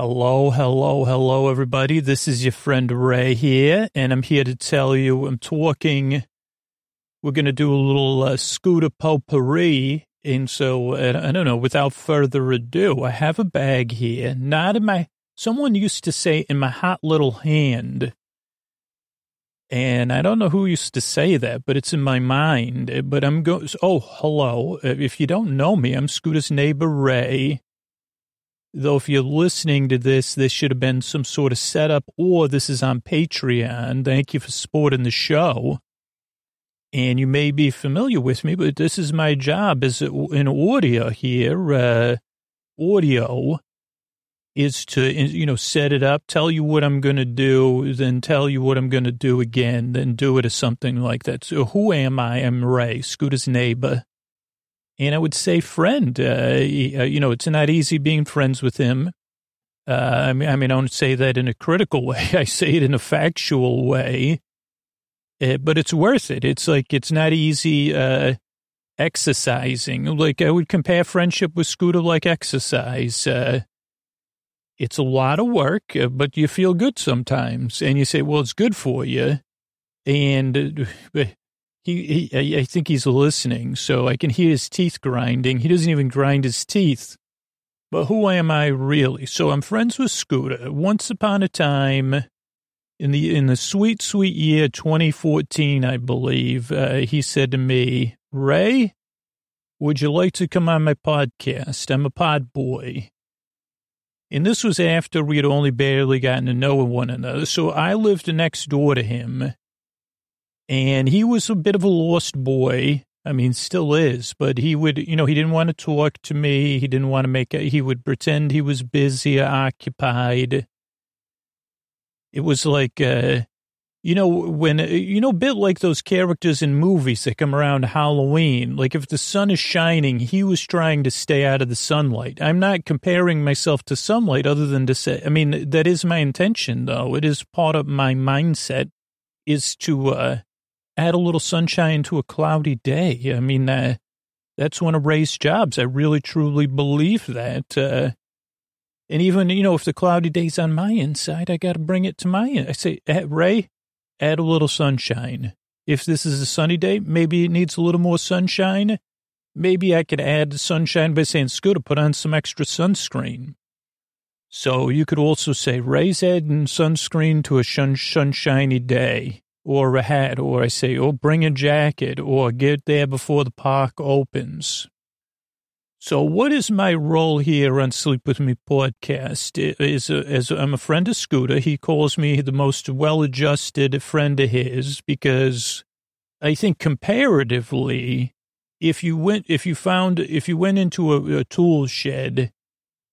Hello, hello, hello, everybody. This is your friend Ray here, and I'm here to tell you I'm talking. We're going to do a little uh, scooter potpourri. And so, uh, I don't know, without further ado, I have a bag here, not in my, someone used to say in my hot little hand. And I don't know who used to say that, but it's in my mind. But I'm going, oh, hello. If you don't know me, I'm Scooter's neighbor Ray. Though if you're listening to this, this should have been some sort of setup, or this is on Patreon. Thank you for supporting the show. And you may be familiar with me, but this is my job as an audio here. Uh, audio is to, you know, set it up, tell you what I'm going to do, then tell you what I'm going to do again, then do it or something like that. So who am I? I'm Ray, Scooter's neighbor and I would say friend. Uh, uh, you know, it's not easy being friends with him. Uh, I mean, I mean, I don't say that in a critical way. I say it in a factual way. Uh, but it's worth it. It's like it's not easy uh, exercising. Like I would compare friendship with Scooter like exercise. Uh, it's a lot of work, but you feel good sometimes, and you say, "Well, it's good for you." And he, he, I think he's listening, so I can hear his teeth grinding. He doesn't even grind his teeth. But who am I really? So I'm friends with Scooter. Once upon a time, in the in the sweet sweet year 2014, I believe, uh, he said to me, "Ray, would you like to come on my podcast? I'm a pod boy." And this was after we had only barely gotten to know one another. So I lived next door to him and he was a bit of a lost boy. I mean, still is, but he would, you know, he didn't want to talk to me. He didn't want to make it. He would pretend he was busy or occupied. It was like, uh, you know, when, you know, a bit like those characters in movies that come around Halloween. Like if the sun is shining, he was trying to stay out of the sunlight. I'm not comparing myself to sunlight other than to say, I mean, that is my intention though. It is part of my mindset is to, uh, add a little sunshine to a cloudy day. I mean, uh, that's one of Ray's jobs. I really truly believe that. Uh, and even, you know, if the cloudy day's on my inside, I got to bring it to my end. I say, Ray, add a little sunshine. If this is a sunny day, maybe it needs a little more sunshine. Maybe I could add sunshine by saying, Scooter, put on some extra sunscreen. So you could also say, Ray's adding sunscreen to a sun- sunshiny day or a hat, or I say, oh, bring a jacket, or get there before the park opens. So, what is my role here on Sleep With Me podcast? Is as I'm a friend of Scooter. He calls me the most well-adjusted friend of his because I think comparatively, if you went, if you found, if you went into a, a tool shed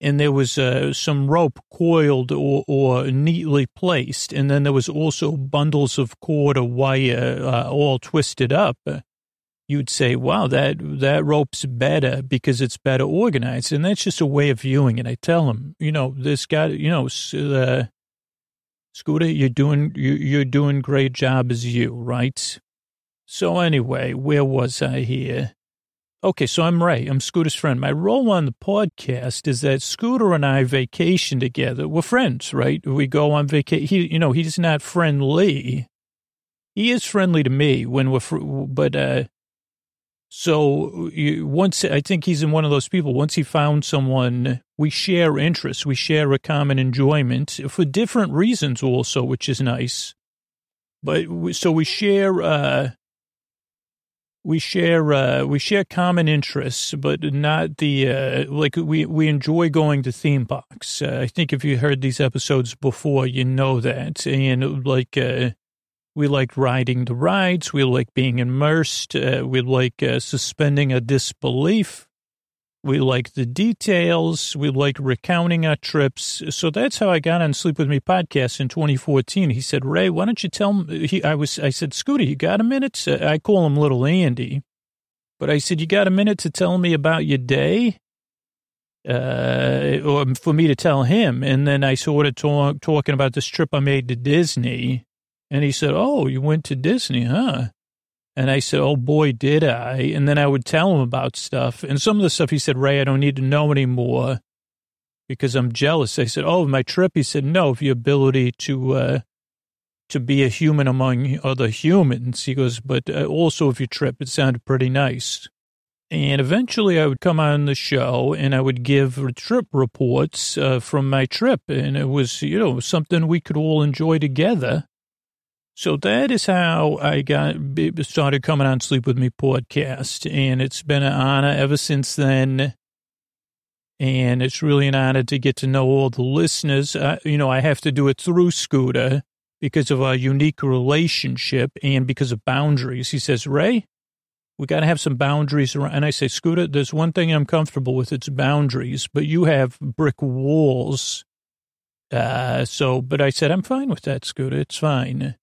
and there was uh, some rope coiled or, or, neatly placed, and then there was also bundles of cord or wire uh, all twisted up. You'd say, "Wow, that that rope's better because it's better organized," and that's just a way of viewing it. I tell him, you know, this guy, you know, uh, Scooter, you're doing you, you're doing great job as you, right? So anyway, where was I here? Okay, so I'm Ray. I'm Scooter's friend. My role on the podcast is that Scooter and I vacation together. We're friends, right? We go on vacation. He, you know, he's not friendly. He is friendly to me when we're, fr- but, uh, so you, once I think he's in one of those people. Once he found someone, we share interests, we share a common enjoyment for different reasons, also, which is nice. But we, so we share. uh we share uh, we share common interests, but not the uh, like we we enjoy going to theme parks. Uh, I think if you heard these episodes before, you know that, and like uh, we like riding the rides, we like being immersed, uh, we like uh, suspending a disbelief. We like the details. We like recounting our trips. So that's how I got on Sleep With Me podcast in 2014. He said, Ray, why don't you tell me? He, I was, I said, Scooty, you got a minute? I call him Little Andy, but I said, you got a minute to tell me about your day? Uh, or for me to tell him. And then I sort of talk, talking about this trip I made to Disney. And he said, Oh, you went to Disney, huh? And I said, oh boy, did I. And then I would tell him about stuff. And some of the stuff he said, Ray, I don't need to know anymore. because I'm jealous. I said, oh, my trip. He said, no, of your ability to, uh, to be a human among other humans. He goes, but uh, also of your trip, it sounded pretty nice. And eventually I would come on the show and I would give trip reports uh, from my trip. And it was, you know, something we could all enjoy together. So that is how I got started coming on Sleep With Me podcast. And it's been an honor ever since then. And it's really an honor to get to know all the listeners. Uh, you know, I have to do it through Scooter because of our unique relationship and because of boundaries. He says, Ray, we got to have some boundaries around. And I say, Scooter, there's one thing I'm comfortable with. It's boundaries, but you have brick walls. Uh, so, but I said, I'm fine with that, Scooter. It's fine.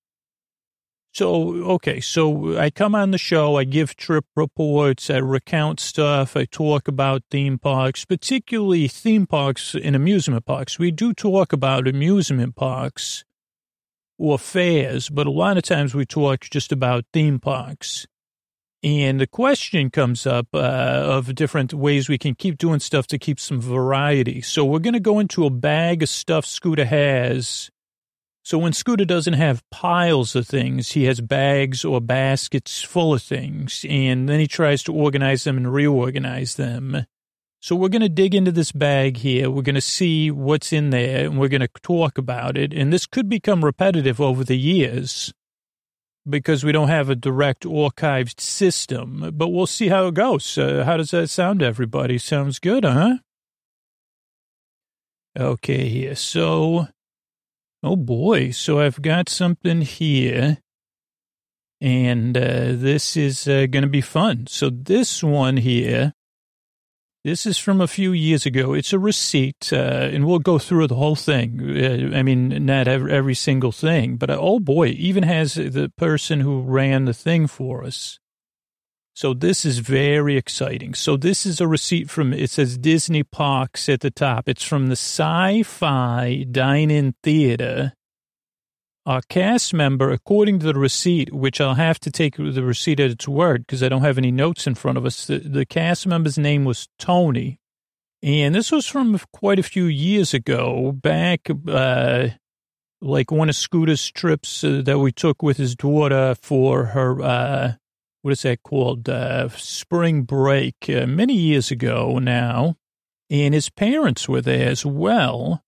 So, okay. So I come on the show. I give trip reports. I recount stuff. I talk about theme parks, particularly theme parks and amusement parks. We do talk about amusement parks or fairs, but a lot of times we talk just about theme parks. And the question comes up uh, of different ways we can keep doing stuff to keep some variety. So we're going to go into a bag of stuff Scooter has. So when Scooter doesn't have piles of things, he has bags or baskets full of things, and then he tries to organize them and reorganize them. So we're going to dig into this bag here. We're going to see what's in there, and we're going to talk about it. And this could become repetitive over the years because we don't have a direct archived system, but we'll see how it goes. Uh, how does that sound everybody? Sounds good, huh? Okay, here. So, oh boy. So I've got something here. And uh, this is uh, going to be fun. So this one here this is from a few years ago. It's a receipt, uh, and we'll go through the whole thing. Uh, I mean, not every, every single thing, but uh, oh boy, even has the person who ran the thing for us. So this is very exciting. So this is a receipt from, it says Disney Parks at the top. It's from the Sci-Fi Dine-In Theater a cast member, according to the receipt, which I'll have to take the receipt at its word because I don't have any notes in front of us, the, the cast member's name was Tony. And this was from quite a few years ago, back uh, like one of Scooter's trips uh, that we took with his daughter for her, uh, what is that called? Uh, spring break, uh, many years ago now. And his parents were there as well.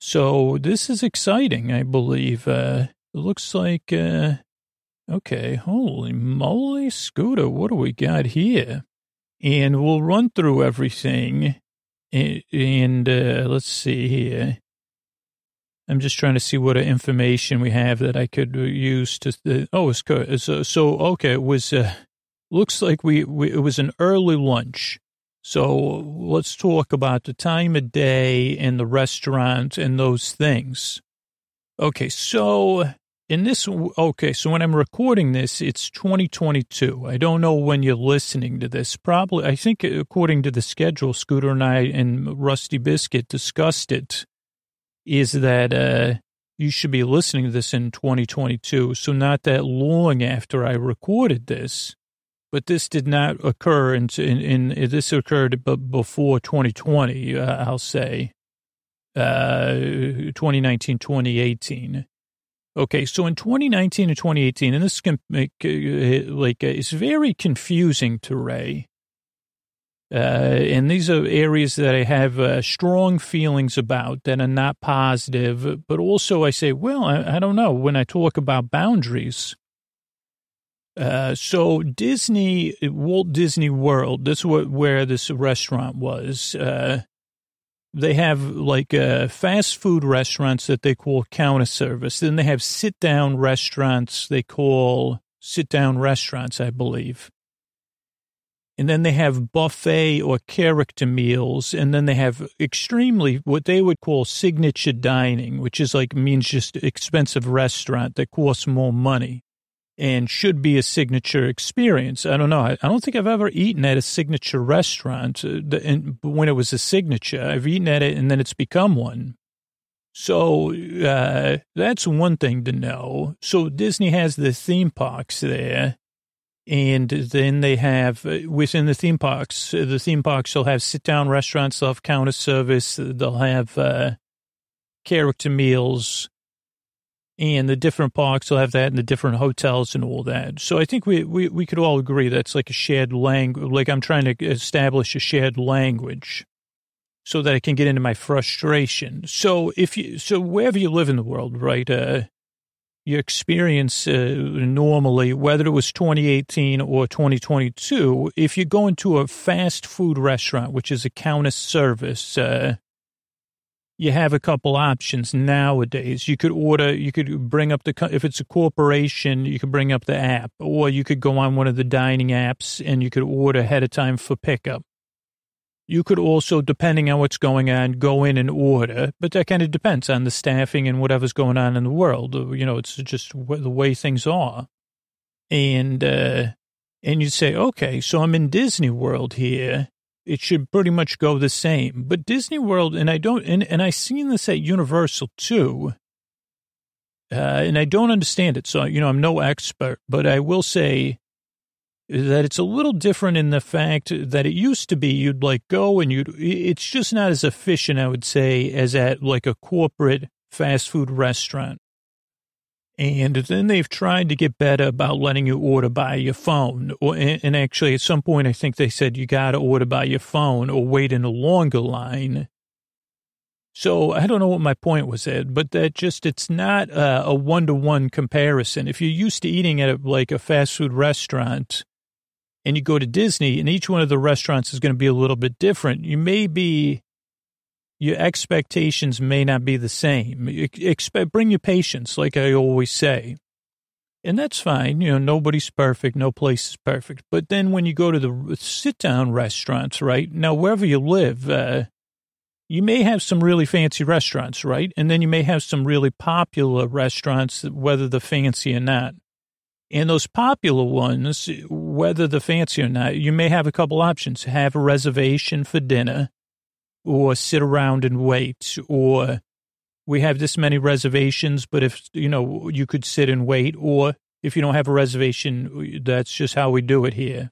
So this is exciting, I believe. Uh, it looks like, uh, okay, holy moly, Scooter, what do we got here? And we'll run through everything. And, and uh, let's see here. I'm just trying to see what information we have that I could use to. Uh, oh, it's good. So, so okay, it was. Uh, looks like we, we it was an early lunch. So let's talk about the time of day and the restaurant and those things. Okay, so in this, okay, so when I'm recording this, it's 2022. I don't know when you're listening to this. Probably, I think according to the schedule, Scooter and I and Rusty Biscuit discussed it, is that uh, you should be listening to this in 2022. So not that long after I recorded this. But this did not occur in, in, in this occurred before 2020, uh, I'll say, uh, 2019, 2018. Okay, so in 2019 and 2018, and this can make, uh, like, uh, it's very confusing to Ray. Uh, and these are areas that I have uh, strong feelings about that are not positive, but also I say, well, I, I don't know. When I talk about boundaries, uh, so Disney, Walt Disney World, this is what, where this restaurant was. Uh, they have like uh, fast food restaurants that they call counter service. Then they have sit down restaurants they call sit down restaurants, I believe. And then they have buffet or character meals. And then they have extremely what they would call signature dining, which is like means just expensive restaurant that costs more money and should be a signature experience. I don't know. I, don't think I've ever eaten at a signature restaurant uh, when it was a signature. I've eaten at it and then it's become one. So uh, that's one thing to know. So Disney has the theme parks there. And then they have uh, within the theme parks, uh, the theme parks will have sit down restaurants, they'll have counter service, they'll have uh, character meals, and the different parks will have that, and the different hotels and all that. So I think we, we, we could all agree that's like a shared language. Like I'm trying to establish a shared language so that I can get into my frustration. So if you, so wherever you live in the world, right, uh, your experience uh, normally, whether it was 2018 or 2022, if you go into a fast food restaurant, which is a counter service, uh, you have a couple options nowadays. You could order, you could bring up the, if it's a corporation, you could bring up the app, or you could go on one of the dining apps and you could order ahead of time for pickup. You could also, depending on what's going on, go in and order, but that kind of depends on the staffing and whatever's going on in the world. You know, it's just the way things are. And, uh, and you say, okay, so I'm in Disney World here. It should pretty much go the same. But Disney World, and I don't, and, and I've seen this at Universal too. Uh, and I don't understand it. So, you know, I'm no expert, but I will say that it's a little different in the fact that it used to be you'd like go and you'd, it's just not as efficient, I would say, as at like a corporate fast food restaurant. And then they've tried to get better about letting you order by your phone. And actually, at some point, I think they said you got to order by your phone or wait in a longer line. So I don't know what my point was Ed, but that just, it's not a one to one comparison. If you're used to eating at a, like a fast food restaurant, and you go to Disney and each one of the restaurants is going to be a little bit different, you may be, your expectations may not be the same. Expect, bring your patience, like I always say. And that's fine. You know, nobody's perfect. No place is perfect. But then when you go to the sit down restaurants, right? Now, wherever you live, uh, you may have some really fancy restaurants, right? And then you may have some really popular restaurants, whether they're fancy or not. And those popular ones, whether the fancy or not, you may have a couple options. Have a reservation for dinner or sit around and wait or we have this many reservations, but if, you know, you could sit and wait or if you don't have a reservation, that's just how we do it here.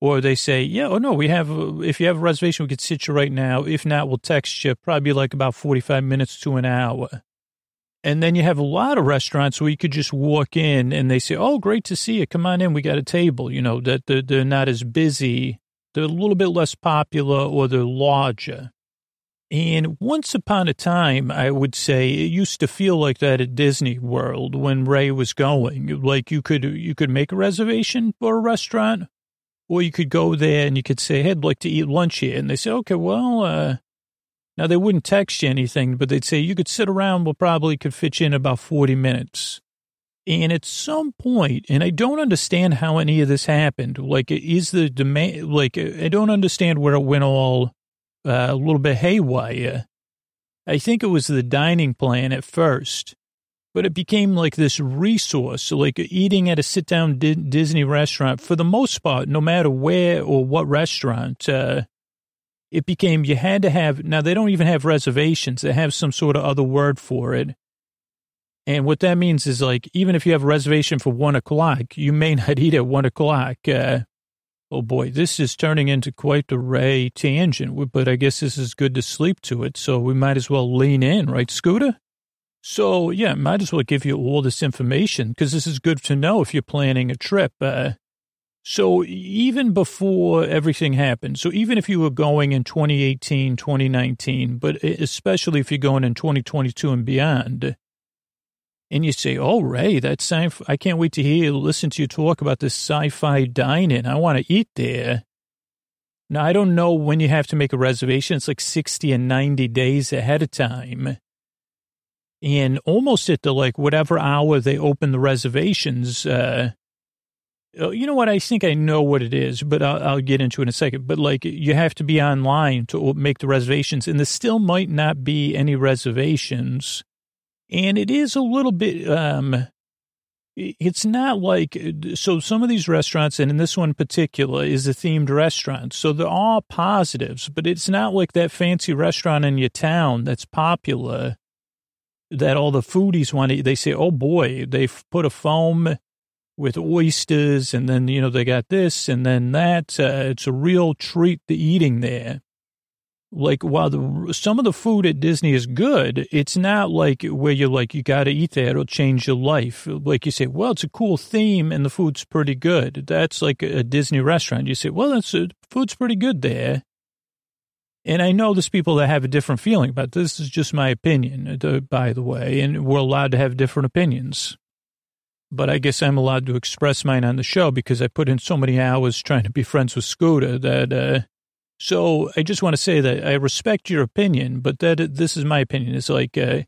Or they say, yeah, oh no, we have, if you have a reservation, we could sit you right now. If not, we'll text you probably like about 45 minutes to an hour. And then you have a lot of restaurants where you could just walk in and they say, Oh, great to see you. Come on in. We got a table. You know, that they're, they're not as busy. They're a little bit less popular or they're larger. And once upon a time, I would say it used to feel like that at Disney World when Ray was going. Like you could, you could make a reservation for a restaurant or you could go there and you could say, hey, I'd like to eat lunch here. And they say, okay, well, uh, now, they wouldn't text you anything, but they'd say you could sit around, we'll probably could fit you in about 40 minutes. And at some point, and I don't understand how any of this happened, like, is the demand, like, I don't understand where it went all uh, a little bit haywire. I think it was the dining plan at first, but it became like this resource, like eating at a sit down Disney restaurant for the most part, no matter where or what restaurant. Uh, it became you had to have now they don't even have reservations. They have some sort of other word for it. And what that means is like even if you have a reservation for one o'clock you may not eat at one o'clock uh, oh boy this is turning into quite a ray tangent but i guess this is good to sleep to it so we might as well lean in right scooter? So yeah might as well give you all this information because this is good to know if you're planning a trip uh, so even before everything happened, so even if you were going in 2018, 2019, but especially if you're going in 2022 and beyond, and you say, "Oh, Ray, that's I can't wait to hear, listen to you talk about this sci-fi dining. I want to eat there." Now I don't know when you have to make a reservation. It's like 60 and 90 days ahead of time. And almost at the like whatever hour they open the reservations, uh, you know what? I think I know what it is, but I'll, I'll, get into it in a second. But like, you have to be online to make the reservations, and there still might not be any reservations. And it is a little bit, um, it's not like, so some of these restaurants, and in this one in particular, is a themed restaurant. So there are all positives, but it's not like that fancy restaurant in your town that's popular that all the foodies want to, they say, oh boy, they've put a foam with oysters, and then you know they got this and then that. Uh, it's a real treat to eating there. Like while the, some of the food at Disney is good, it's not like where you're like you got to eat that; it'll change your life. Like you say, well, it's a cool theme and the food's pretty good. That's like a Disney restaurant. You say, well, that's a, food's pretty good there. And I know there's people that have a different feeling, but this is just my opinion, uh, by the way, and we're allowed to have different opinions but I guess I'm allowed to express mine on the show because I put in so many hours trying to be friends with Scooter that, uh, so I just want to say that I respect your opinion, but that this is my opinion. It's like, uh,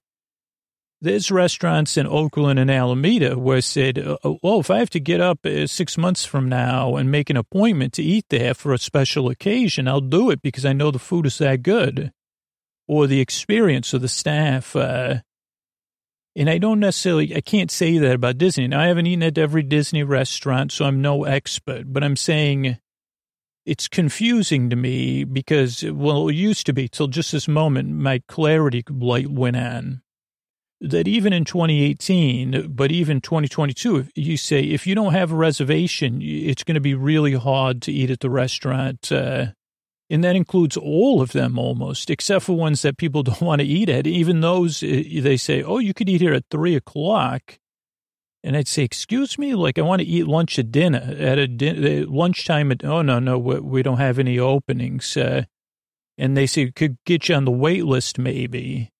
there's restaurants in Oakland and Alameda where I said, oh, oh, if I have to get up uh, six months from now and make an appointment to eat there for a special occasion, I'll do it because I know the food is that good or the experience of the staff. Uh, and I don't necessarily, I can't say that about Disney. Now, I haven't eaten at every Disney restaurant, so I'm no expert, but I'm saying it's confusing to me because, well, it used to be till just this moment, my clarity light went on. That even in 2018, but even 2022, you say if you don't have a reservation, it's going to be really hard to eat at the restaurant. Uh, and that includes all of them almost, except for ones that people don't want to eat at. Even those, eh, they say, oh, you could eat here at three o'clock. And I'd say, excuse me, like I want to eat lunch at dinner at a din- eh, lunchtime. At, oh, no, no, we, we don't have any openings. Uh, and they say, could get you on the wait list maybe.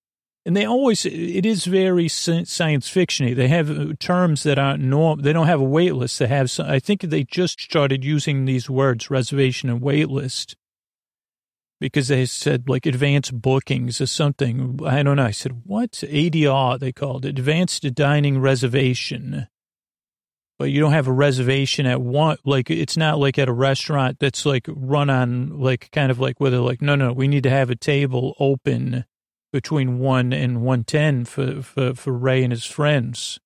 And they always, it is very science fictiony. They have uh, terms that aren't norm. They don't have a wait list. They have, some, I think they just started using these words, reservation and wait list because they said like advanced bookings or something. I don't know. I said, what? ADR, they called it, advanced dining reservation. But you don't have a reservation at one, like, it's not like at a restaurant that's like run on, like, kind of like where they're like, no, no, we need to have a table open between 1 and 110 for, for, for Ray and his friends.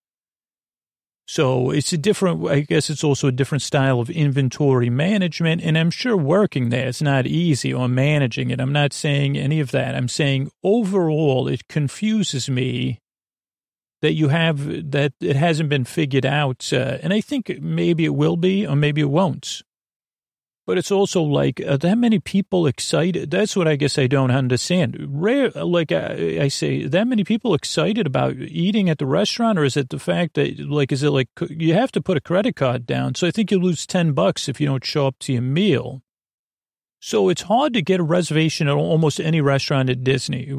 So it's a different, I guess it's also a different style of inventory management. And I'm sure working there, it's not easy or managing it. I'm not saying any of that. I'm saying overall, it confuses me that you have, that it hasn't been figured out. Uh, and I think maybe it will be, or maybe it won't. But it's also like uh, that many people excited. That's what I guess I don't understand. Rare, like I, I, say, that many people excited about eating at the restaurant, or is it the fact that like is it like you have to put a credit card down? So I think you lose ten bucks if you don't show up to your meal. So it's hard to get a reservation at almost any restaurant at Disney,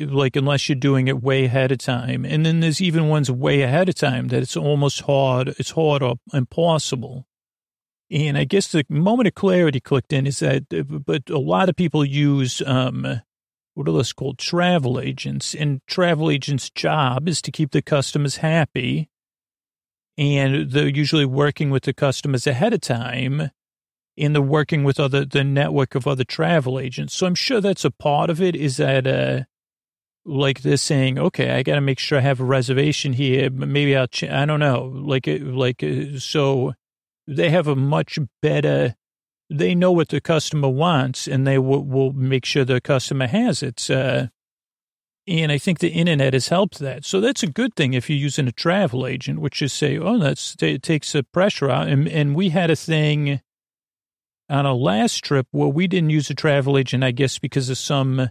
like unless you're doing it way ahead of time. And then there's even ones way ahead of time that it's almost hard. It's hard or impossible. And I guess the moment of clarity clicked in is that, but a lot of people use, um, what are those called? Travel agents. And travel agents' job is to keep the customers happy. And they're usually working with the customers ahead of time. And they're working with other, the network of other travel agents. So I'm sure that's a part of it is that, uh, like this saying, okay, I got to make sure I have a reservation here. Maybe I'll, ch- I don't know. Like, like, uh, so they have a much better, they know what the customer wants and they will, will make sure the customer has it. Uh, and I think the internet has helped that. So that's a good thing if you're using a travel agent, which is say, oh, that's, it takes the pressure out. And, and we had a thing on a last trip where we didn't use a travel agent, I guess, because of some,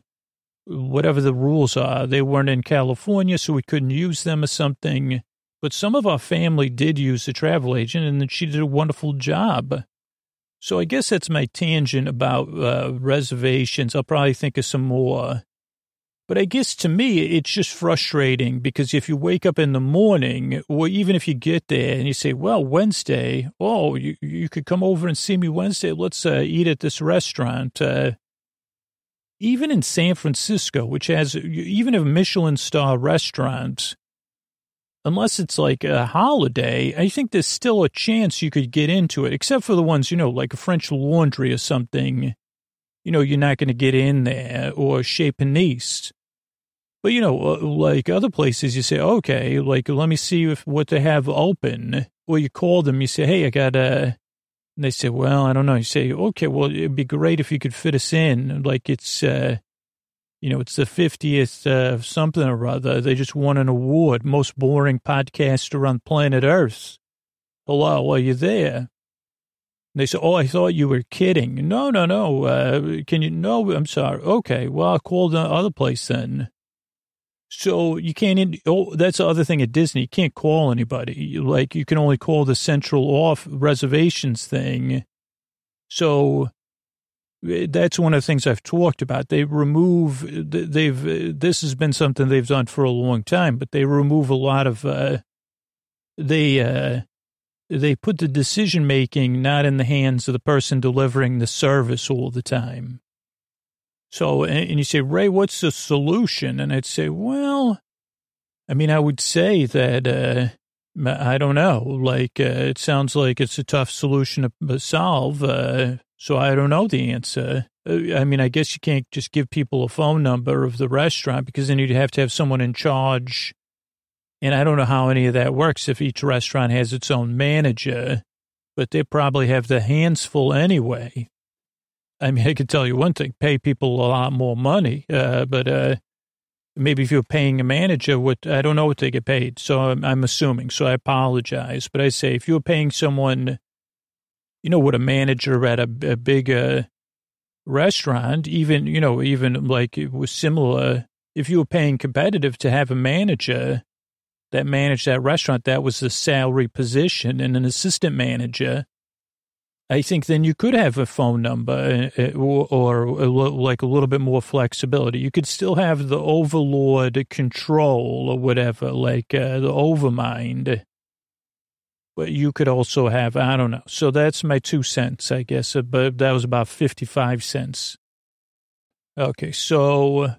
whatever the rules are. They weren't in California, so we couldn't use them or something. But some of our family did use a travel agent, and she did a wonderful job. So I guess that's my tangent about uh, reservations. I'll probably think of some more. But I guess to me, it's just frustrating because if you wake up in the morning, or even if you get there and you say, well, Wednesday, oh, you, you could come over and see me Wednesday. Let's uh, eat at this restaurant. Uh, even in San Francisco, which has even a Michelin star restaurant, unless it's like a holiday, I think there's still a chance you could get into it, except for the ones, you know, like a French laundry or something. You know, you're not going to get in there or Chez Panisse. But, you know, uh, like other places, you say, okay, like, let me see if what they have open. Or you call them, you say, hey, I got a, and they say, well, I don't know. You say, okay, well, it'd be great if you could fit us in. Like it's, uh, you know, it's the 50th uh, something or other. They just won an award, most boring podcaster on planet Earth. hello, are you there? They said, oh, I thought you were kidding. No, no, no. Uh, can you? No, I'm sorry. Okay, well, I'll call the other place then. So you can't, oh, that's the other thing at Disney. You can't call anybody. Like, you can only call the central off reservations thing. So that's one of the things I've talked about. They remove, they've, this has been something they've done for a long time, but they remove a lot of, uh, they, uh, they put the decision making not in the hands of the person delivering the service all the time. So, and you say, Ray, what's the solution? And I'd say, well, I mean, I would say that, uh, I don't know. Like, uh, it sounds like it's a tough solution to solve. Uh, so I don't know the answer. Uh, I mean, I guess you can't just give people a phone number of the restaurant because then you'd have to have someone in charge and I don't know how any of that works if each restaurant has its own manager, but they probably have the hands full anyway. I mean, I could tell you one thing, pay people a lot more money, uh, but uh, maybe if you're paying a manager, what I don't know what they get paid. So I'm, I'm assuming, so I apologize. But I say if you're paying someone, you know, what a manager at a, a big uh, restaurant, even, you know, even like it was similar, if you were paying competitive to have a manager, that managed that restaurant, that was a salary position and an assistant manager. I think then you could have a phone number uh, uh, or, or like a little bit more flexibility. You could still have the overlord control or whatever, like uh, the overmind. But you could also have, I don't know. So that's my two cents, I guess. Uh, but that was about 55 cents. Okay, so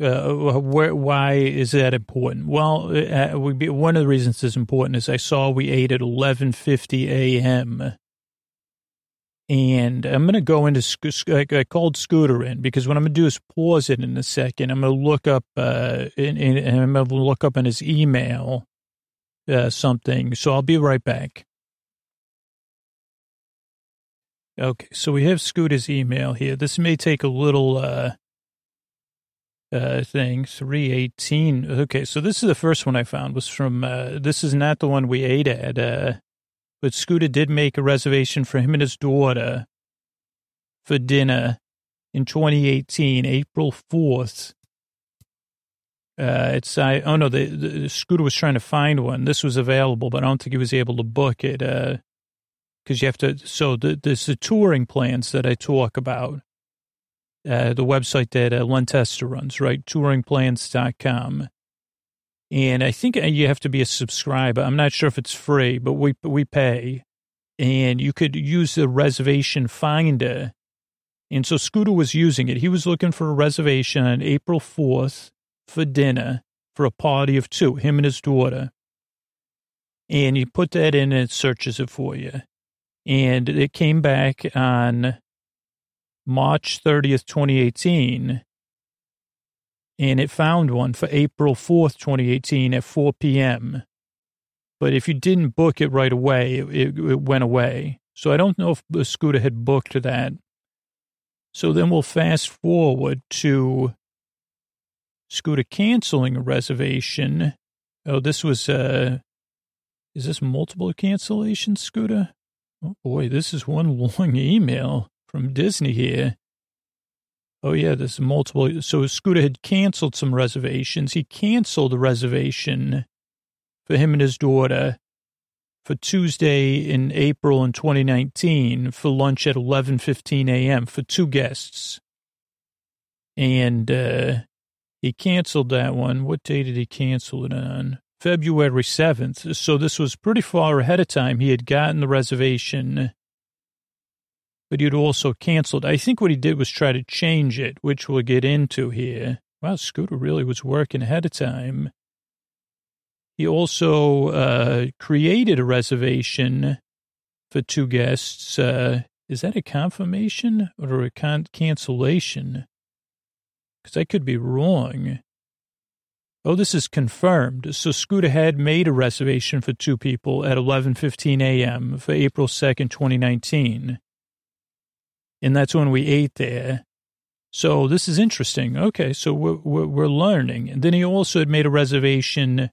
uh, where, why is that important? Well, uh, be, one of the reasons it's important is I saw we ate at 11:50 a.m. And I'm going to go into, I called Scooter in because what I'm going to do is pause it in a second. I'm going to look up, uh, and I'm going to look up in his email, uh, something. So I'll be right back. Okay. So we have Scooter's email here. This may take a little, uh, uh, thing, 318. Okay, so this is the first one I found was from, uh, this is not the one we ate at, uh, but Scooter did make a reservation for him and his daughter for dinner in 2018, April 4th. Uh, it's, I, oh no, the, the, Scooter was trying to find one. This was available, but I don't think he was able to book it, uh, cause you have to, so the, there's the touring plans that I talk about uh, the website that uh, Len Testa runs, right? Touringplans.com. And I think uh, you have to be a subscriber. I'm not sure if it's free, but we, we pay. And you could use the reservation finder. And so Scooter was using it. He was looking for a reservation on April 4th for dinner for a party of two, him and his daughter. And you put that in and it searches it for you. And it came back on March 30th, 2018, and it found one for April 4th, 2018 at 4 p.m. But if you didn't book it right away, it, it went away. So I don't know if the scooter had booked that. So then we'll fast forward to Scooter canceling a reservation. Oh, this was, uh, is this multiple cancellations, Scooter? Oh boy, this is one long email from Disney here. Oh, yeah, there's multiple. So Scooter had canceled some reservations. He canceled a reservation for him and his daughter for Tuesday in April in 2019 for lunch at 11:15 a.m. for two guests. And uh, he canceled that one. What day did he cancel it on? February 7th. So this was pretty far ahead of time. He had gotten the reservation but he'd also canceled. I think what he did was try to change it, which we'll get into here. Wow, Scooter really was working ahead of time. He also uh, created a reservation for two guests. Uh, is that a confirmation or a con- cancellation? Because I could be wrong. Oh, this is confirmed. So Scooter had made a reservation for two people at 11:15 a.m. for April 2nd, 2019 and that's when we ate there. So this is interesting. Okay, so we're, we're, we're learning. And then he also had made a reservation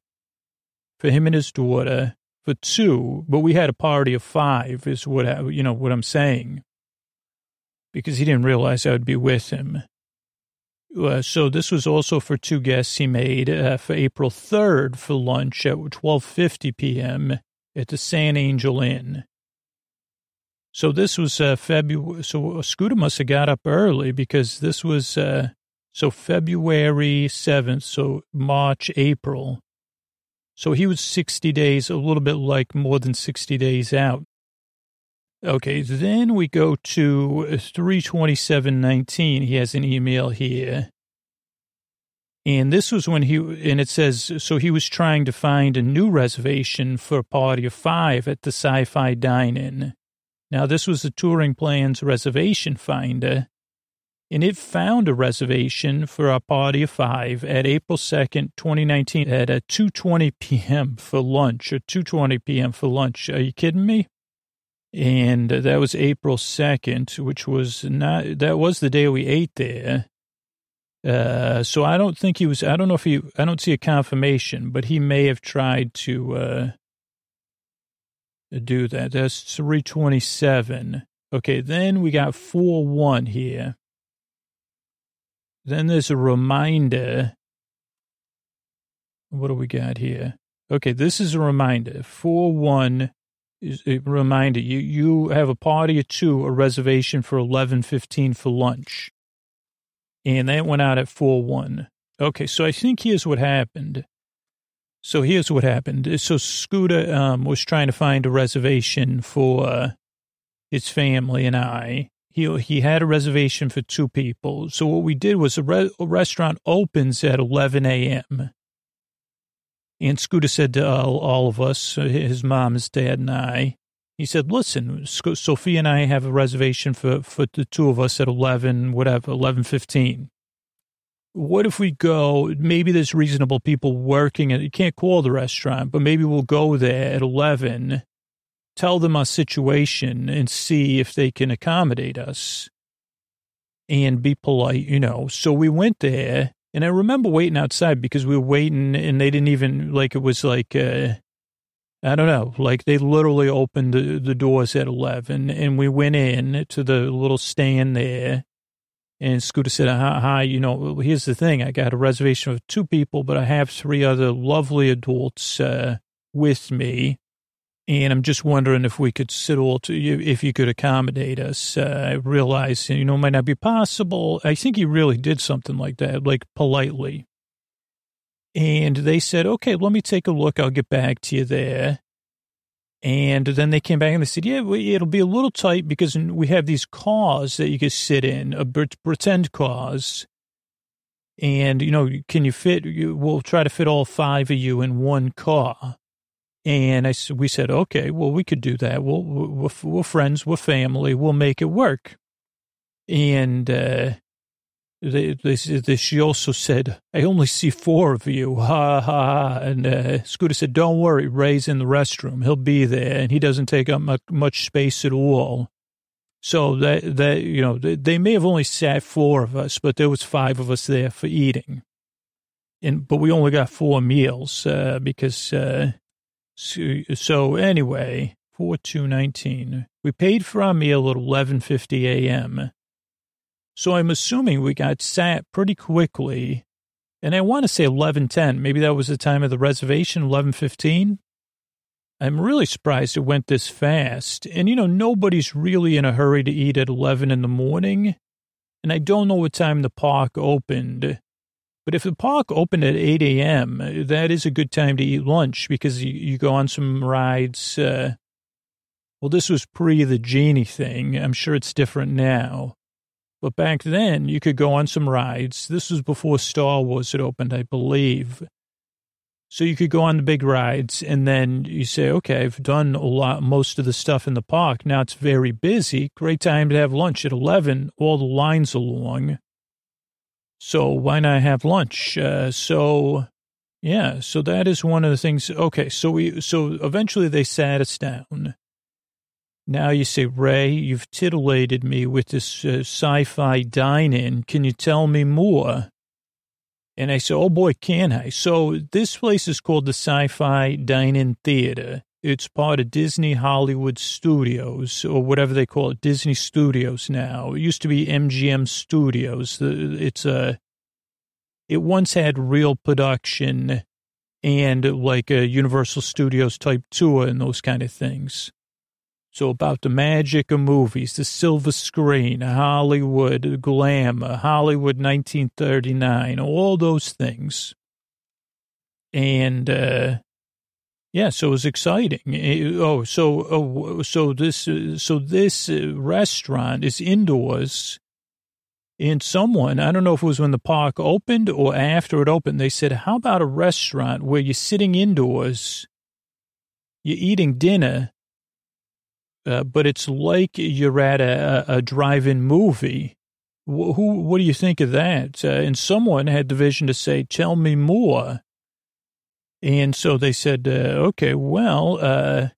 for him and his daughter for two, but we had a party of five, is what I, you know what I'm saying, because he didn't realize I would be with him. Uh, so this was also for two guests he made uh, for April 3rd for lunch at 12:50 p.m. at the San Angel Inn. So this was uh, February. So Scooter must have got up early because this was uh, so February 7th. So March, April. So he was 60 days, a little bit like more than 60 days out. Okay, then we go to 32719. He has an email here. And this was when he, and it says, so he was trying to find a new reservation for a party of five at the Sci Fi Dine In. Now, this was the Touring Plans reservation finder, and it found a reservation for a party of five at April 2nd, 2019 at 2.20 p.m. for lunch, or 2.20 p.m. for lunch. Are you kidding me? And that was April 2nd, which was not, that was the day we ate there. Uh, so I don't think he was, I don't know if he, I don't see a confirmation, but he may have tried to, uh, do that. That's 327. Okay, then we got 4 1 here. Then there's a reminder. What do we got here? Okay, this is a reminder. 4 1 is a reminder. You, you have a party at 2, a reservation for 11.15 for lunch. And that went out at 4 1. Okay, so I think here's what happened. So here's what happened. So Scooter um, was trying to find a reservation for uh, his family and I. He he had a reservation for two people. So what we did was a, re- restaurant opens at 11 a.m. And Scooter said to all, all of us, uh, his mom, his dad, and I, he said, listen, Sophie and I have a reservation for, for the two of us at 11, whatever, 11.15 what if we go, maybe there's reasonable people working at, you can't call the restaurant, but maybe we'll go there at 11, tell them our situation and see if they can accommodate us and be polite, you know. So we went there and I remember waiting outside because we were waiting and they didn't even, like, it was like, uh, I don't know, like they literally opened the, the doors at 11 and we went in to the little stand there and Scooter said, hi, you know, here's the thing. I got a reservation of two people, but I have three other lovely adults uh, with me. And I'm just wondering if we could sit all to you, if you could accommodate us. Uh, I realize, you know, it might not be possible. I think he really did something like that, like politely. And they said, okay, let me take a look. I'll get back to you there. And then they came back and they said, yeah, it'll be a little tight because we have these cars that you can sit in, a pretend cars. And, you know, can you fit, we'll try to fit all five of you in one car. And I, we said, okay, well, we could do that. We'll, we're, we're friends, we're family, we'll make it work. And, uh, they, they, they, she also said, I only see four of you. Ha ha ha. And uh, Scooter said, Don't worry, Ray's in the restroom. He'll be there and he doesn't take up much, space at all. So that, that, you know, they, they may have only sat four of us, but there was five of us there for eating. And, but we only got four meals, uh, because, uh, so, so anyway, four two nineteen. We paid for our meal at 11.50 a.m. So I'm assuming we got sat pretty quickly. And I want to say 1110. Maybe that was the time of the reservation, 1115. I'm really surprised it went this fast. And, you know, nobody's really in a hurry to eat at 11 in the morning. And I don't know what time the park opened. But if the park opened at 8 a.m., that is a good time to eat lunch because you, you go on some rides. Uh, well, this was pre the genie thing. I'm sure it's different now. But back then, you could go on some rides. This was before Star Wars had opened, I believe. So you could go on the big rides and then you say, okay, I've done a lot, most of the stuff in the park. Now it's very busy. Great time to have lunch at 11. All the lines are long. So why not have lunch? Uh, so yeah, so that is one of the things. Okay. So we, so eventually they sat us down now you say, Ray, you've titillated me with this uh, sci-fi dine-in. Can you tell me more? And I said, oh boy, can I? So this place is called the Sci-Fi Dine-In Theater. It's part of Disney Hollywood Studios or whatever they call it, Disney Studios now. It used to be MGM Studios. It's a, it once had real production and like a Universal Studios type tour and those kind of things. So about the magic of movies, the silver screen, Hollywood glamour, Hollywood 1939, all those things. And, uh, yeah, so it was exciting. Oh, so, oh, so this, so this uh, restaurant is indoors and someone, I don't know if it was when the park opened or after it opened, they said, how about a restaurant where you're sitting indoors, you're eating dinner, uh, but it's like you're at a, a drive-in movie. Who, what do you think of that? Uh, and someone had the vision to say, tell me more. And so they said, uh, okay, well, uh,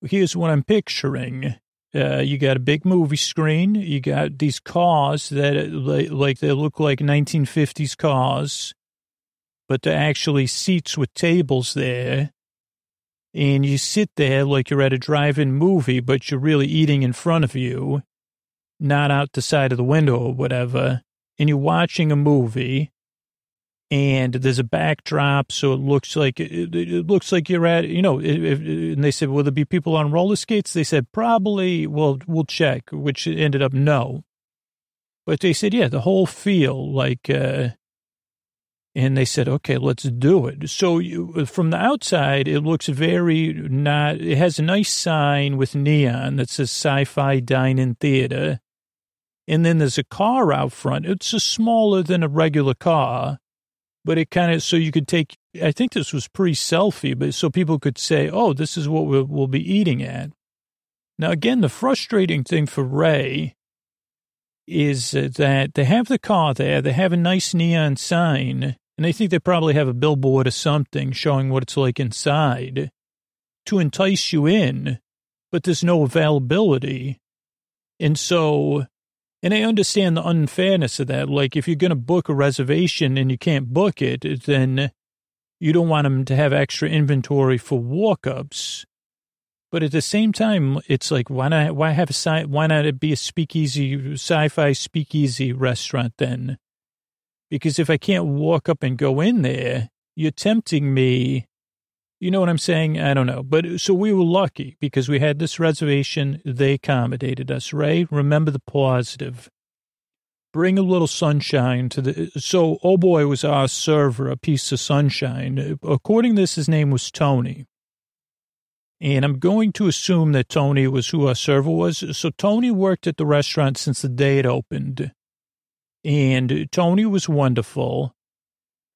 here's what I'm picturing. Uh, you got a big movie screen. You got these cars that uh, like they look like 1950s cars, but they're actually seats with tables there. And you sit there like you're at a drive-in movie, but you're really eating in front of you, not out the side of the window or whatever. And you're watching a movie and there's a backdrop, so it looks like it, it looks like you're at you know. If, and they said, "Will there be people on roller skates?" They said, "Probably." Well, we'll check. Which ended up no, but they said, "Yeah, the whole feel like." uh and they said, "Okay, let's do it." So you, from the outside, it looks very not. It has a nice sign with neon that says "Sci-Fi Dine-In Theater," and then there's a car out front. It's a smaller than a regular car but it kind of so you could take i think this was pre-selfie but so people could say oh this is what we'll, we'll be eating at. Now again the frustrating thing for ray is uh, that they have the car there they have a nice neon sign and they think they probably have a billboard or something showing what it's like inside to entice you in but there's no availability. And so and I understand the unfairness of that. Like, if you're going to book a reservation and you can't book it, then you don't want them to have extra inventory for walk-ups. But at the same time, it's like, why not? Why have a sci? Why not it be a speakeasy, sci-fi speakeasy restaurant then? Because if I can't walk up and go in there, you're tempting me you know what I'm saying? I don't know. But so we were lucky because we had this reservation. They accommodated us, Ray. Remember the positive. Bring a little sunshine to the. So, oh boy, was our server a piece of sunshine. According to this, his name was Tony. And I'm going to assume that Tony was who our server was. So, Tony worked at the restaurant since the day it opened. And Tony was wonderful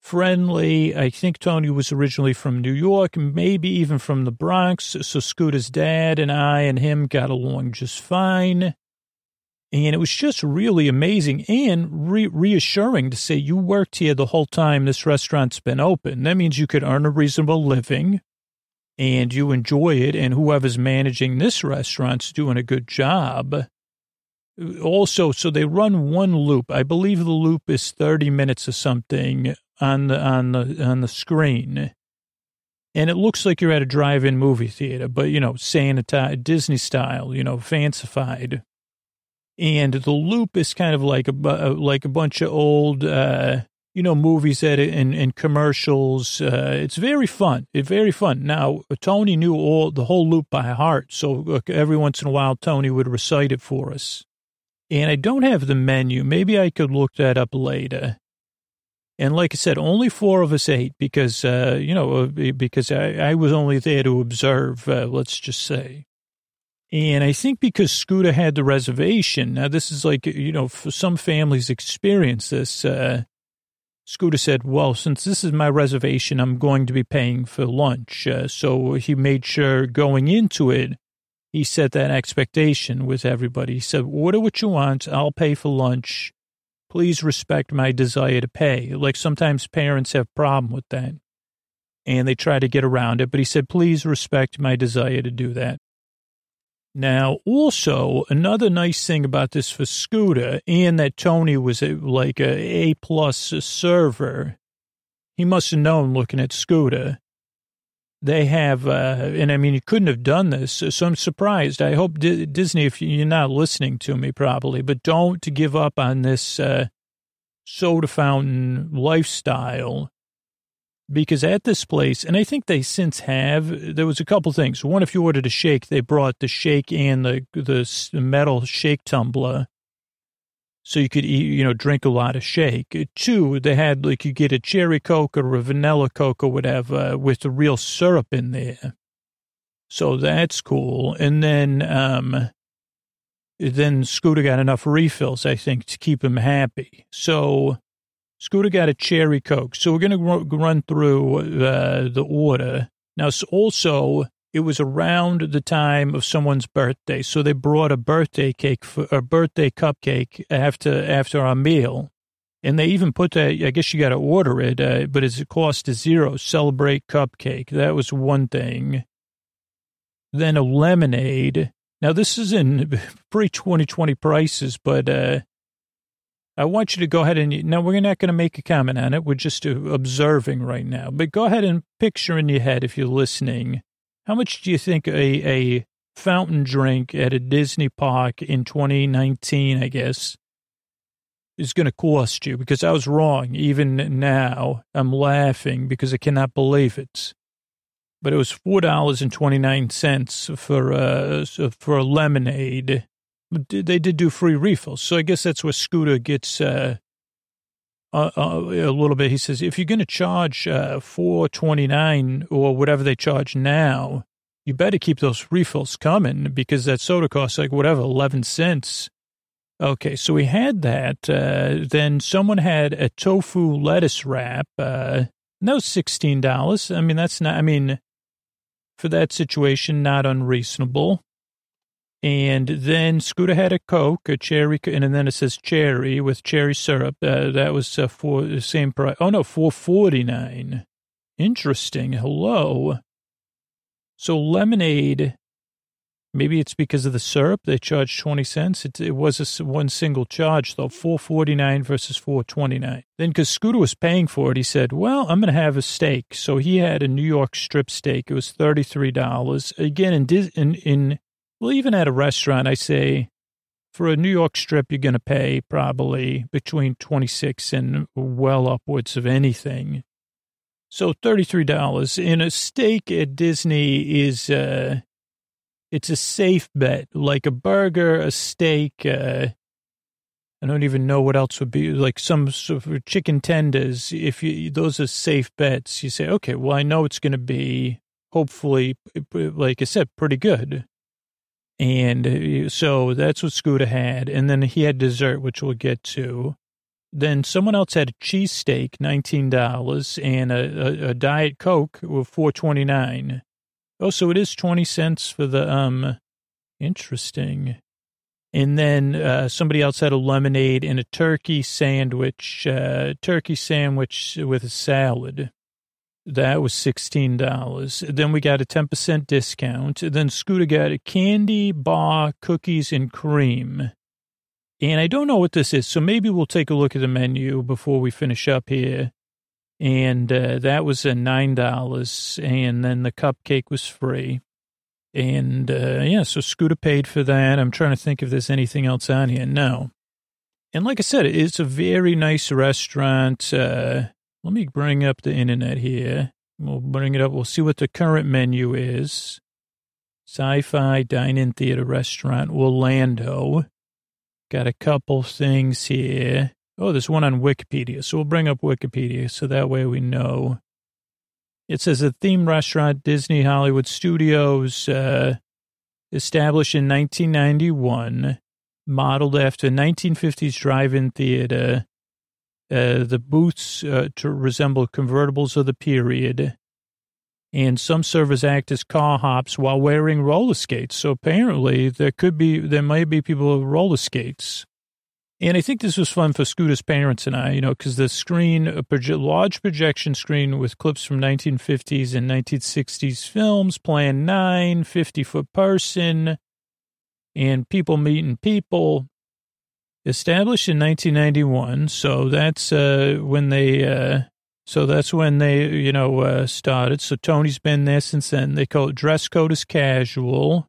friendly. I think Tony was originally from New York, maybe even from the Bronx. So Scooter's dad and I and him got along just fine. And it was just really amazing and re- reassuring to say you worked here the whole time this restaurant's been open. That means you could earn a reasonable living and you enjoy it. And whoever's managing this restaurant's doing a good job. Also, so they run one loop. I believe the loop is 30 minutes or something on the on the on the screen, and it looks like you're at a drive-in movie theater, but you know, sanitized Disney style, you know, fancified. And the loop is kind of like a uh, like a bunch of old, uh, you know, movies that and, and commercials. Uh, it's very fun. It's very fun. Now, Tony knew all the whole loop by heart, so every once in a while, Tony would recite it for us. And I don't have the menu. Maybe I could look that up later. And like I said, only four of us ate because, uh, you know, uh, because I, I, was only there to observe, uh, let's just say. And I think because Scooter had the reservation, now this is like, you know, for some families experience this, uh, Scooter said, well, since this is my reservation, I'm going to be paying for lunch. Uh, so he made sure going into it, he set that expectation with everybody. He said, order what you want. I'll pay for lunch please respect my desire to pay. Like sometimes parents have problem with that and they try to get around it, but he said, please respect my desire to do that. Now, also another nice thing about this for Scooter and that Tony was a, like a A plus server. He must have known looking at Scooter they have, uh, and I mean, you couldn't have done this. So I'm surprised. I hope D- Disney, if you're not listening to me probably, but don't give up on this uh, soda fountain lifestyle because at this place, and I think they since have, there was a couple things. One, if you ordered a shake, they brought the shake and the the metal shake tumbler, so you could eat, you know, drink a lot of shake. Two, they had like you get a cherry coke or a vanilla coke or whatever with the real syrup in there, so that's cool. And then, um, then Scooter got enough refills, I think, to keep him happy. So Scooter got a cherry Coke. So we're going to run through uh, the order. Now, also, it was around the time of someone's birthday. So they brought a birthday cake, for, a birthday cupcake after, after our meal. And they even put that, I guess you got to order it, uh, but it's a cost is zero. Celebrate cupcake. That was one thing. Then a lemonade. Now, this is in pre 2020 prices, but uh, I want you to go ahead and now we're not going to make a comment on it. We're just uh, observing right now. But go ahead and picture in your head if you're listening. How much do you think a, a fountain drink at a Disney park in 2019, I guess, is going to cost you? Because I was wrong. Even now, I'm laughing because I cannot believe it. But it was four dollars and twenty nine cents for uh for a lemonade they did do free refills. So I guess that's where Scooter gets uh, uh, uh, a little bit. He says, if you're going to charge uh, four twenty nine or whatever they charge now, you better keep those refills coming because that soda costs like whatever eleven cents. Okay, so we had that. Uh, then someone had a tofu lettuce wrap. Uh, sixteen dollars. I mean, that's not. I mean, for that situation, not unreasonable. And then Scooter had a Coke, a cherry, and then it says cherry with cherry syrup. Uh, that was uh, for the same price. Oh no, four forty nine. Interesting. Hello. So lemonade. Maybe it's because of the syrup. They charged twenty cents. It, it was a one single charge though, four forty nine versus four twenty nine. Then because Scooter was paying for it, he said, "Well, I'm going to have a steak." So he had a New York strip steak. It was thirty three dollars. Again, in in in well, even at a restaurant, I say for a New York strip, you're going to pay probably between 26 and well upwards of anything. So $33 in a steak at Disney is, uh, it's a safe bet, like a burger, a steak, uh, I don't even know what else would be like some sort of chicken tenders. If you, those are safe bets, you say, okay, well, I know it's going to be hopefully, like I said, pretty good. And uh, so that's what Scooter had. And then he had dessert, which we'll get to. Then someone else had a cheesesteak, $19, and a, a, a Diet Coke with four twenty nine. Oh, so it is 20 cents for the, um, interesting. And then uh, somebody else had a lemonade and a turkey sandwich, uh, turkey sandwich with a salad. That was $16. Then we got a 10% discount. Then Scooter got a candy bar, cookies, and cream. And I don't know what this is, so maybe we'll take a look at the menu before we finish up here. And uh, that was a $9, and then the cupcake was free. And uh, yeah, so Scooter paid for that. I'm trying to think if there's anything else on here. No. And like I said, it's a very nice restaurant. Uh, let me bring up the internet here. We'll bring it up. We'll see what the current menu is. Sci-fi dine-in theater restaurant, Orlando. Got a couple things here. Oh, there's one on Wikipedia. So we'll bring up Wikipedia so that way we know. It says a theme restaurant, Disney Hollywood Studios, uh, established in 1991, modeled after 1950s drive-in theater uh, the booths uh, to resemble convertibles of the period, and some servers act as car hops while wearing roller skates. So apparently, there could be, there might be people with roller skates. And I think this was fun for Scooter's parents and I, you know, because the screen, a proje- large projection screen with clips from 1950s and 1960s films, Plan 9, 50 foot person, and people meeting people. Established in 1991, so that's uh, when they uh, So that's when they, you know, uh, started. So Tony's been there since then. They call it dress code is casual.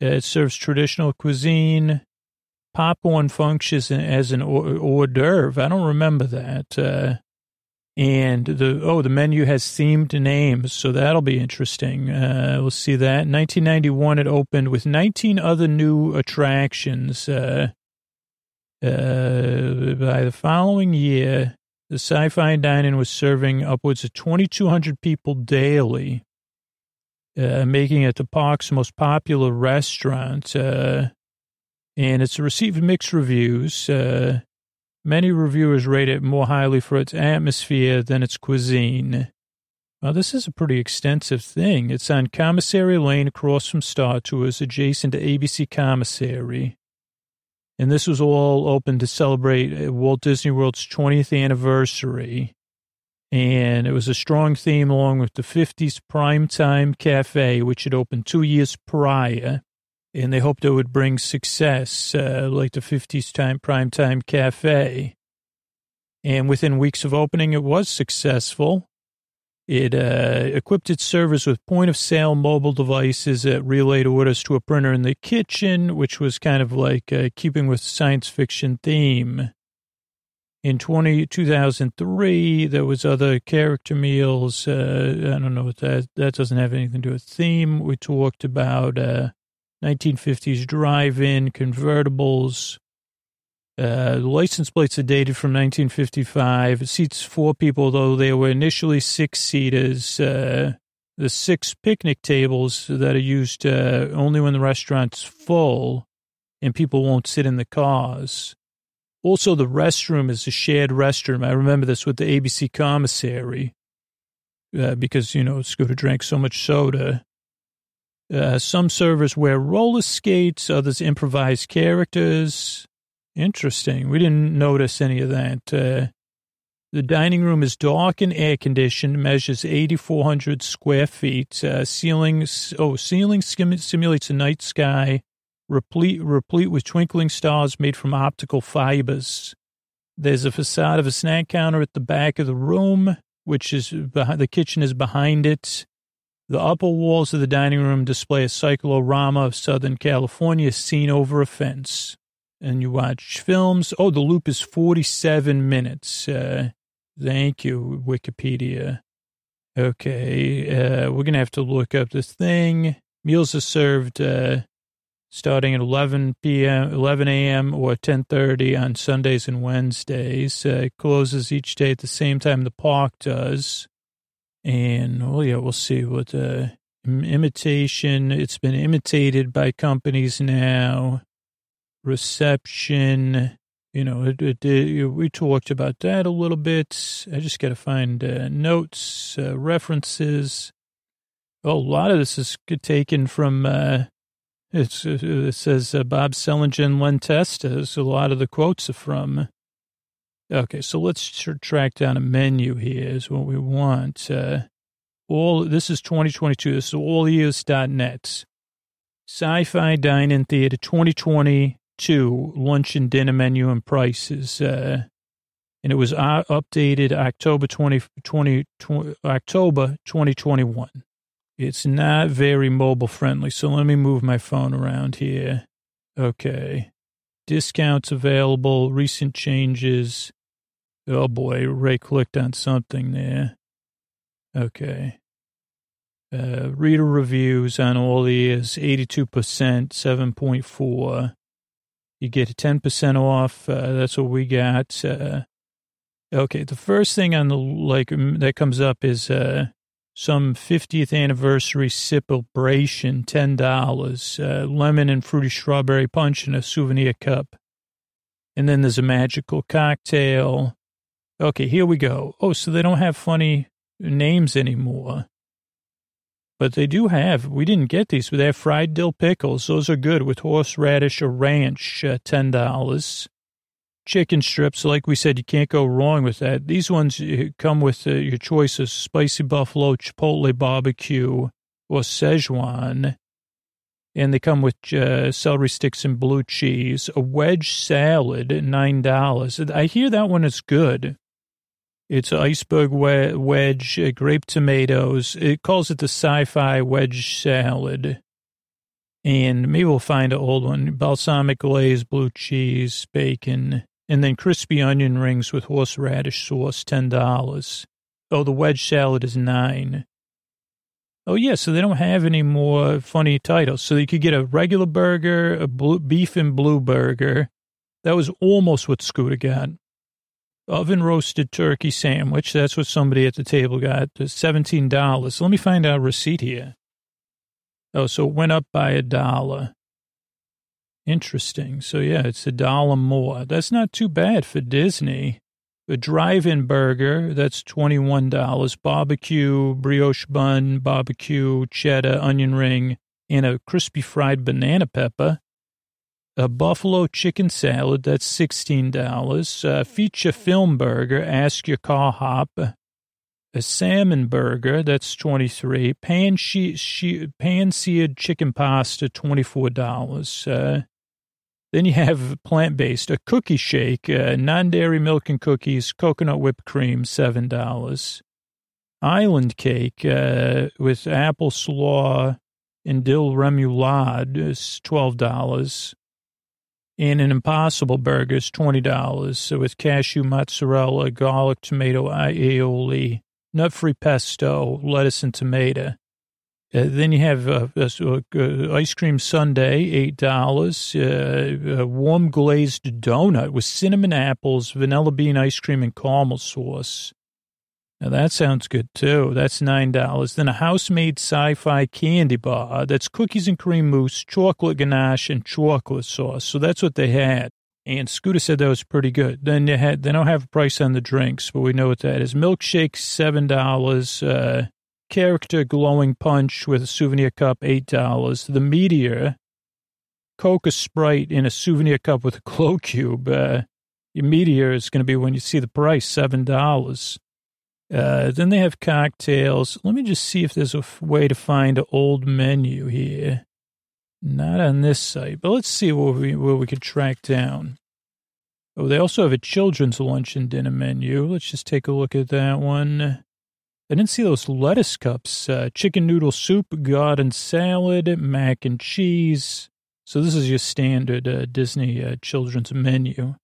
It serves traditional cuisine. Popcorn functions as an hors d'oeuvre. I don't remember that. Uh, and the oh, the menu has themed names, so that'll be interesting. Uh, we'll see that. 1991, it opened with 19 other new attractions. Uh, by the following year, the Sci-Fi Dine-In was serving upwards of 2,200 people daily, uh, making it the park's most popular restaurant. Uh, and it's received mixed reviews. Uh, many reviewers rate it more highly for its atmosphere than its cuisine. Well, this is a pretty extensive thing. It's on Commissary Lane across from Star Tours, adjacent to ABC Commissary. And this was all open to celebrate Walt Disney World's 20th anniversary. And it was a strong theme along with the 50s Primetime Cafe, which had opened two years prior and they hoped it would bring success, uh, like the 50s time prime time cafe. And within weeks of opening, it was successful. It uh, equipped its servers with point of sale mobile devices that relayed orders to a printer in the kitchen, which was kind of like uh, keeping with science fiction theme. In 20, 2003, there was other character meals. Uh, I don't know what that, that doesn't have anything to do with theme. We talked about, uh, 1950s drive-in convertibles. Uh, the license plates are dated from 1955. It seats four people, though they were initially six-seaters. Uh, the six picnic tables that are used uh, only when the restaurant's full and people won't sit in the cars. Also, the restroom is a shared restroom. I remember this with the ABC commissary uh, because, you know, Scooter drank so much soda. Uh, some servers wear roller skates, others improvise characters. Interesting. We didn't notice any of that. Uh, the dining room is dark and air conditioned, measures 8,400 square feet. Uh, ceiling, oh, ceiling simulates a night sky, replete, replete with twinkling stars made from optical fibers. There's a facade of a snack counter at the back of the room, which is behind, the kitchen is behind it. The upper walls of the dining room display a cyclorama of Southern California seen over a fence. And you watch films. Oh, the loop is 47 minutes. Uh, thank you, Wikipedia. Okay, uh, we're going to have to look up this thing. Meals are served uh, starting at 11 p.m., 11 a.m. or 10.30 on Sundays and Wednesdays. Uh, it closes each day at the same time the park does. And, oh, yeah, we'll see what uh, imitation, it's been imitated by companies now. Reception, you know, it, it, it, we talked about that a little bit. I just got to find uh, notes, uh, references. Oh, a lot of this is taken from, uh, it's, it says uh, Bob Sehlinger and Len Testa. So a lot of the quotes are from. Okay, so let's tr- track down a menu here is what we want. Uh, all This is 2022. This is all allears.net. Sci-Fi Dine-In Theater 2022 lunch and dinner menu and prices. Uh, and it was uh, updated October 20, 20, 20, October 2021. It's not very mobile friendly, so let me move my phone around here. Okay. Discounts available, recent changes. Oh boy, Ray clicked on something there. Okay. Uh, reader reviews on all these 82%, 7.4. You get 10% off. Uh, that's what we got. Uh, okay. The first thing on the, like, that comes up is, uh, some 50th anniversary celebration, $10, uh, lemon and fruity strawberry punch in a souvenir cup. And then there's a magical cocktail. Okay, here we go. Oh, so they don't have funny names anymore. But they do have, we didn't get these, but they have fried dill pickles. Those are good with horseradish or ranch, uh, $10. Chicken strips, like we said, you can't go wrong with that. These ones come with uh, your choice of spicy buffalo, chipotle barbecue, or Szechuan. And they come with uh, celery sticks and blue cheese. A wedge salad, $9. I hear that one is good. It's iceberg wedge, uh, grape tomatoes. It calls it the sci-fi wedge salad. And maybe we'll find an old one. Balsamic glaze, blue cheese, bacon, and then crispy onion rings with horseradish sauce, $10. Oh, the wedge salad is nine. Oh, yeah, so they don't have any more funny titles. So you could get a regular burger, a blue, beef and blue burger. That was almost what Scooter got. Oven roasted turkey sandwich. That's what somebody at the table got. $17. Let me find out receipt here. Oh, so it went up by a dollar. Interesting. So, yeah, it's a dollar more. That's not too bad for Disney. A drive-in burger, that's $21. Barbecue, brioche bun, barbecue, cheddar, onion ring, and a crispy fried banana pepper. A buffalo chicken salad, that's $16. A feature film burger, ask your car hop. A salmon burger, that's 23 Pan, she, she, pan-seared chicken pasta, $24. Uh, then you have plant-based, a cookie shake, uh, non-dairy milk and cookies, coconut whipped cream, $7. Island cake uh, with apple slaw and dill remoulade is $12. And an impossible burger is $20 so with cashew mozzarella, garlic, tomato, aioli, nut-free pesto, lettuce, and tomato. Uh, then you have uh, uh, ice cream sundae, eight dollars. Uh, a warm glazed donut with cinnamon apples, vanilla bean ice cream, and caramel sauce. Now that sounds good too. That's nine dollars. Then a house-made sci-fi candy bar. That's cookies and cream mousse, chocolate ganache, and chocolate sauce. So that's what they had. And Scooter said that was pretty good. Then they had they don't have a price on the drinks, but we know what that is. Milkshake seven dollars. Uh, character glowing punch with a souvenir cup, $8. The Meteor, Coca Sprite in a souvenir cup with a glow cube. Uh, your Meteor is going to be when you see the price, $7. Uh, then they have cocktails. Let me just see if there's a way to find an old menu here. Not on this site, but let's see what we, what we could track down. Oh, they also have a children's lunch and dinner menu. Let's just take a look at that one. I didn't see those lettuce cups. Uh, chicken noodle soup, garden salad, mac and cheese. So this is your standard uh, Disney uh, children's menu.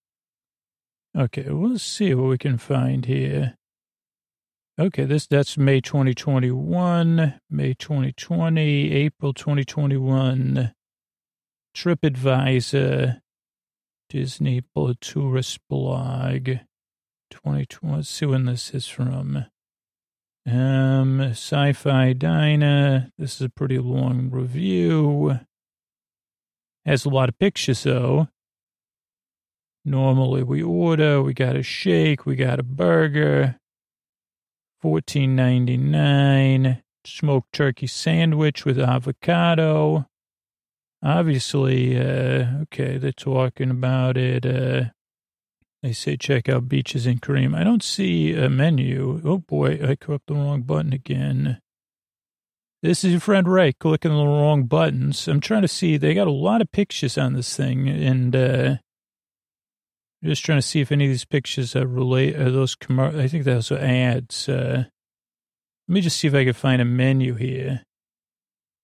Okay, we'll see what we can find here. Okay, this that's May 2021, May 2020, April 2021. TripAdvisor, Disney Tourist Blog, 2020. Let's see when this is from. Um, Sci-Fi Diner. This is a pretty long review. Has a lot of pictures though. Normally we order, we got a shake, we got a burger. Fourteen ninety nine. Smoked turkey sandwich with avocado. Obviously, uh, okay, they're talking about it. Uh, they say check out beaches and cream. I don't see a menu. Oh boy, I clicked the wrong button again. This is your friend Ray clicking the wrong buttons. I'm trying to see. They got a lot of pictures on this thing, and uh, just trying to see if any of these pictures relate. Are those commer- I think those are ads. Uh, let me just see if I can find a menu here.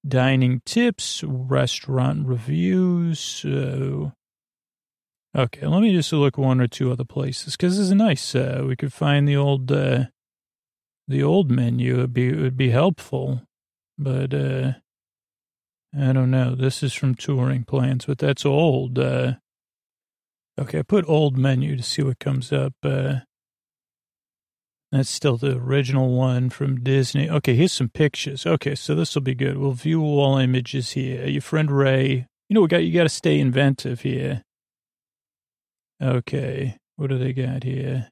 Dining tips, restaurant reviews. Uh, Okay, let me just look one or two other places because this is nice. Uh, we could find the old, uh, the old menu. It'd be it would be helpful, but uh, I don't know. This is from touring plans, but that's old. Uh, okay, I put old menu to see what comes up. Uh, that's still the original one from Disney. Okay, here's some pictures. Okay, so this will be good. We'll view all images here. Your friend Ray. You know, we got you got to stay inventive here. Okay, what do they got here?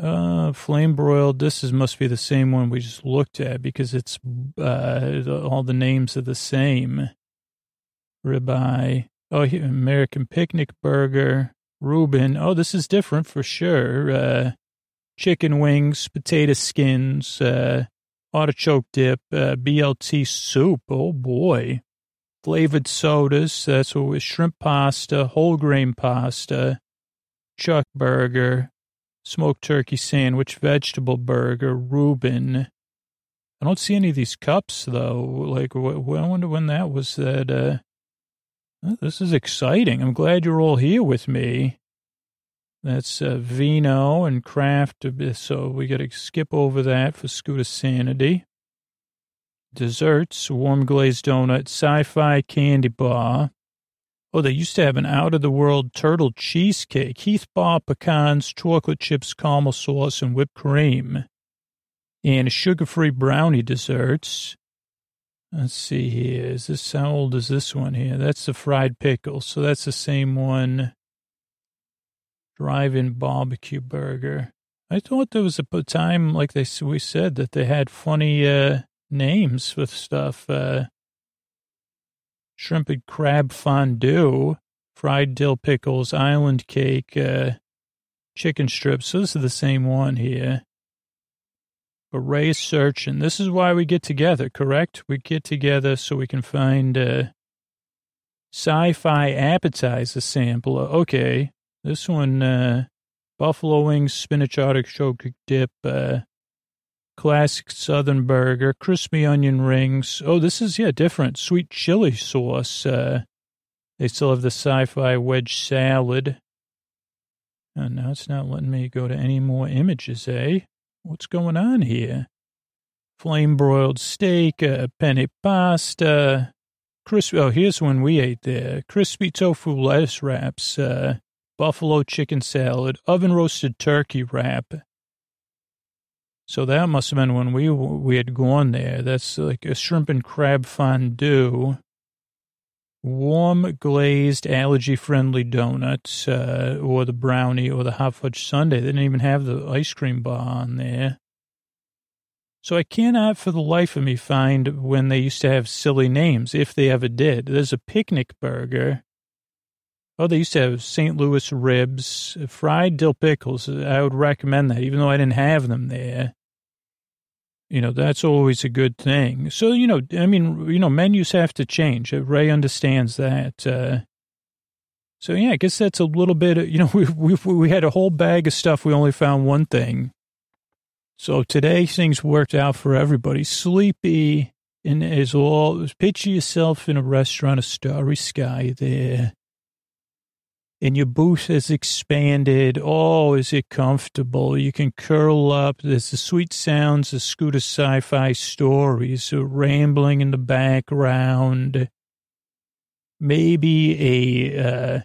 Uh, flame broiled. This is must be the same one we just looked at because it's uh all the names are the same. Ribeye. Oh, American picnic burger. Reuben. Oh, this is different for sure. Uh, chicken wings, potato skins, uh, artichoke dip, uh, BLT soup. Oh boy flavored sodas. That's what was shrimp pasta, whole grain pasta, chuck burger, smoked turkey sandwich, vegetable burger, Reuben. I don't see any of these cups though. Like, I wonder when that was. That uh, this is exciting. I'm glad you're all here with me. That's uh, vino and craft. So we got to skip over that for Scooter Sanity. Desserts, warm glazed donut, sci-fi candy bar. Oh, they used to have an out-of-the-world turtle cheesecake, Heath bar pecans, chocolate chips, caramel sauce, and whipped cream. And sugar-free brownie desserts. Let's see here. Is this, how old is this one here? That's the fried pickle. So that's the same one drive-in barbecue burger. I thought there was a time, like they we said, that they had funny uh, names with stuff. Uh, shrimp and crab fondue, fried dill pickles, island cake, uh, chicken strips. So this is the same one here. But search. And This is why we get together, correct? We get together so we can find a uh, sci-fi appetizer sample. Okay, this one, uh, buffalo wings, spinach artichoke dip, uh, classic southern burger, crispy onion rings. Oh, this is, yeah, different. Sweet chili sauce. Uh, they still have the sci-fi wedge salad. And now it's not letting me go to any more images, eh? What's going on here? Flame broiled steak, uh, penne pasta, crispy. Oh, here's one we ate there. Crispy tofu lettuce wraps, uh, buffalo chicken salad, oven roasted turkey wrap. So that must have been when we we had gone there. That's like a shrimp and crab fondue, warm glazed allergy friendly donuts, uh, or the brownie or the hot fudge sundae. They didn't even have the ice cream bar on there. So I cannot for the life of me find when they used to have silly names, if they ever did. There's a picnic burger Oh, they used to have St. Louis ribs, fried dill pickles. I would recommend that, even though I didn't have them there. You know, that's always a good thing. So, you know, I mean, you know, menus have to change. Ray understands that. Uh, so, yeah, I guess that's a little bit, you know, we, we, we had a whole bag of stuff. We only found one thing. So today things worked out for everybody. Sleepy and is all, picture yourself in a restaurant, a starry sky there and your booth has expanded. Oh, is it comfortable? You can curl up. There's the sweet sounds of Scooter sci-fi stories rambling in the background. Maybe a, uh,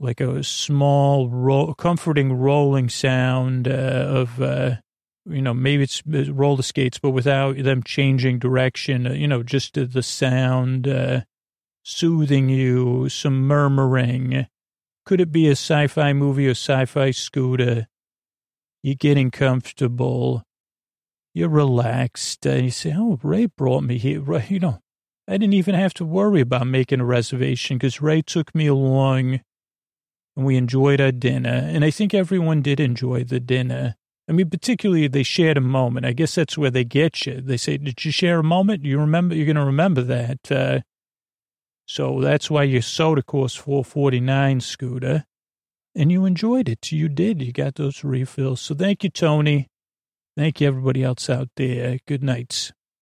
like a small, ro- comforting rolling sound uh, of, uh, you know, maybe it's roller skates, but without them changing direction, uh, you know, just the sound uh, soothing you, some murmuring could it be a sci-fi movie or sci-fi scooter? You're getting comfortable. You're relaxed. And you say, oh, Ray brought me here. You know, I didn't even have to worry about making a reservation because Ray took me along and we enjoyed our dinner. And I think everyone did enjoy the dinner. I mean, particularly they shared a moment. I guess that's where they get you. They say, did you share a moment? You remember, you're going to remember that. Uh, so that's why your soda cost 449 Scooter. And you enjoyed it. You did. You got those refills. So thank you, Tony. Thank you, everybody else out there. Good nights.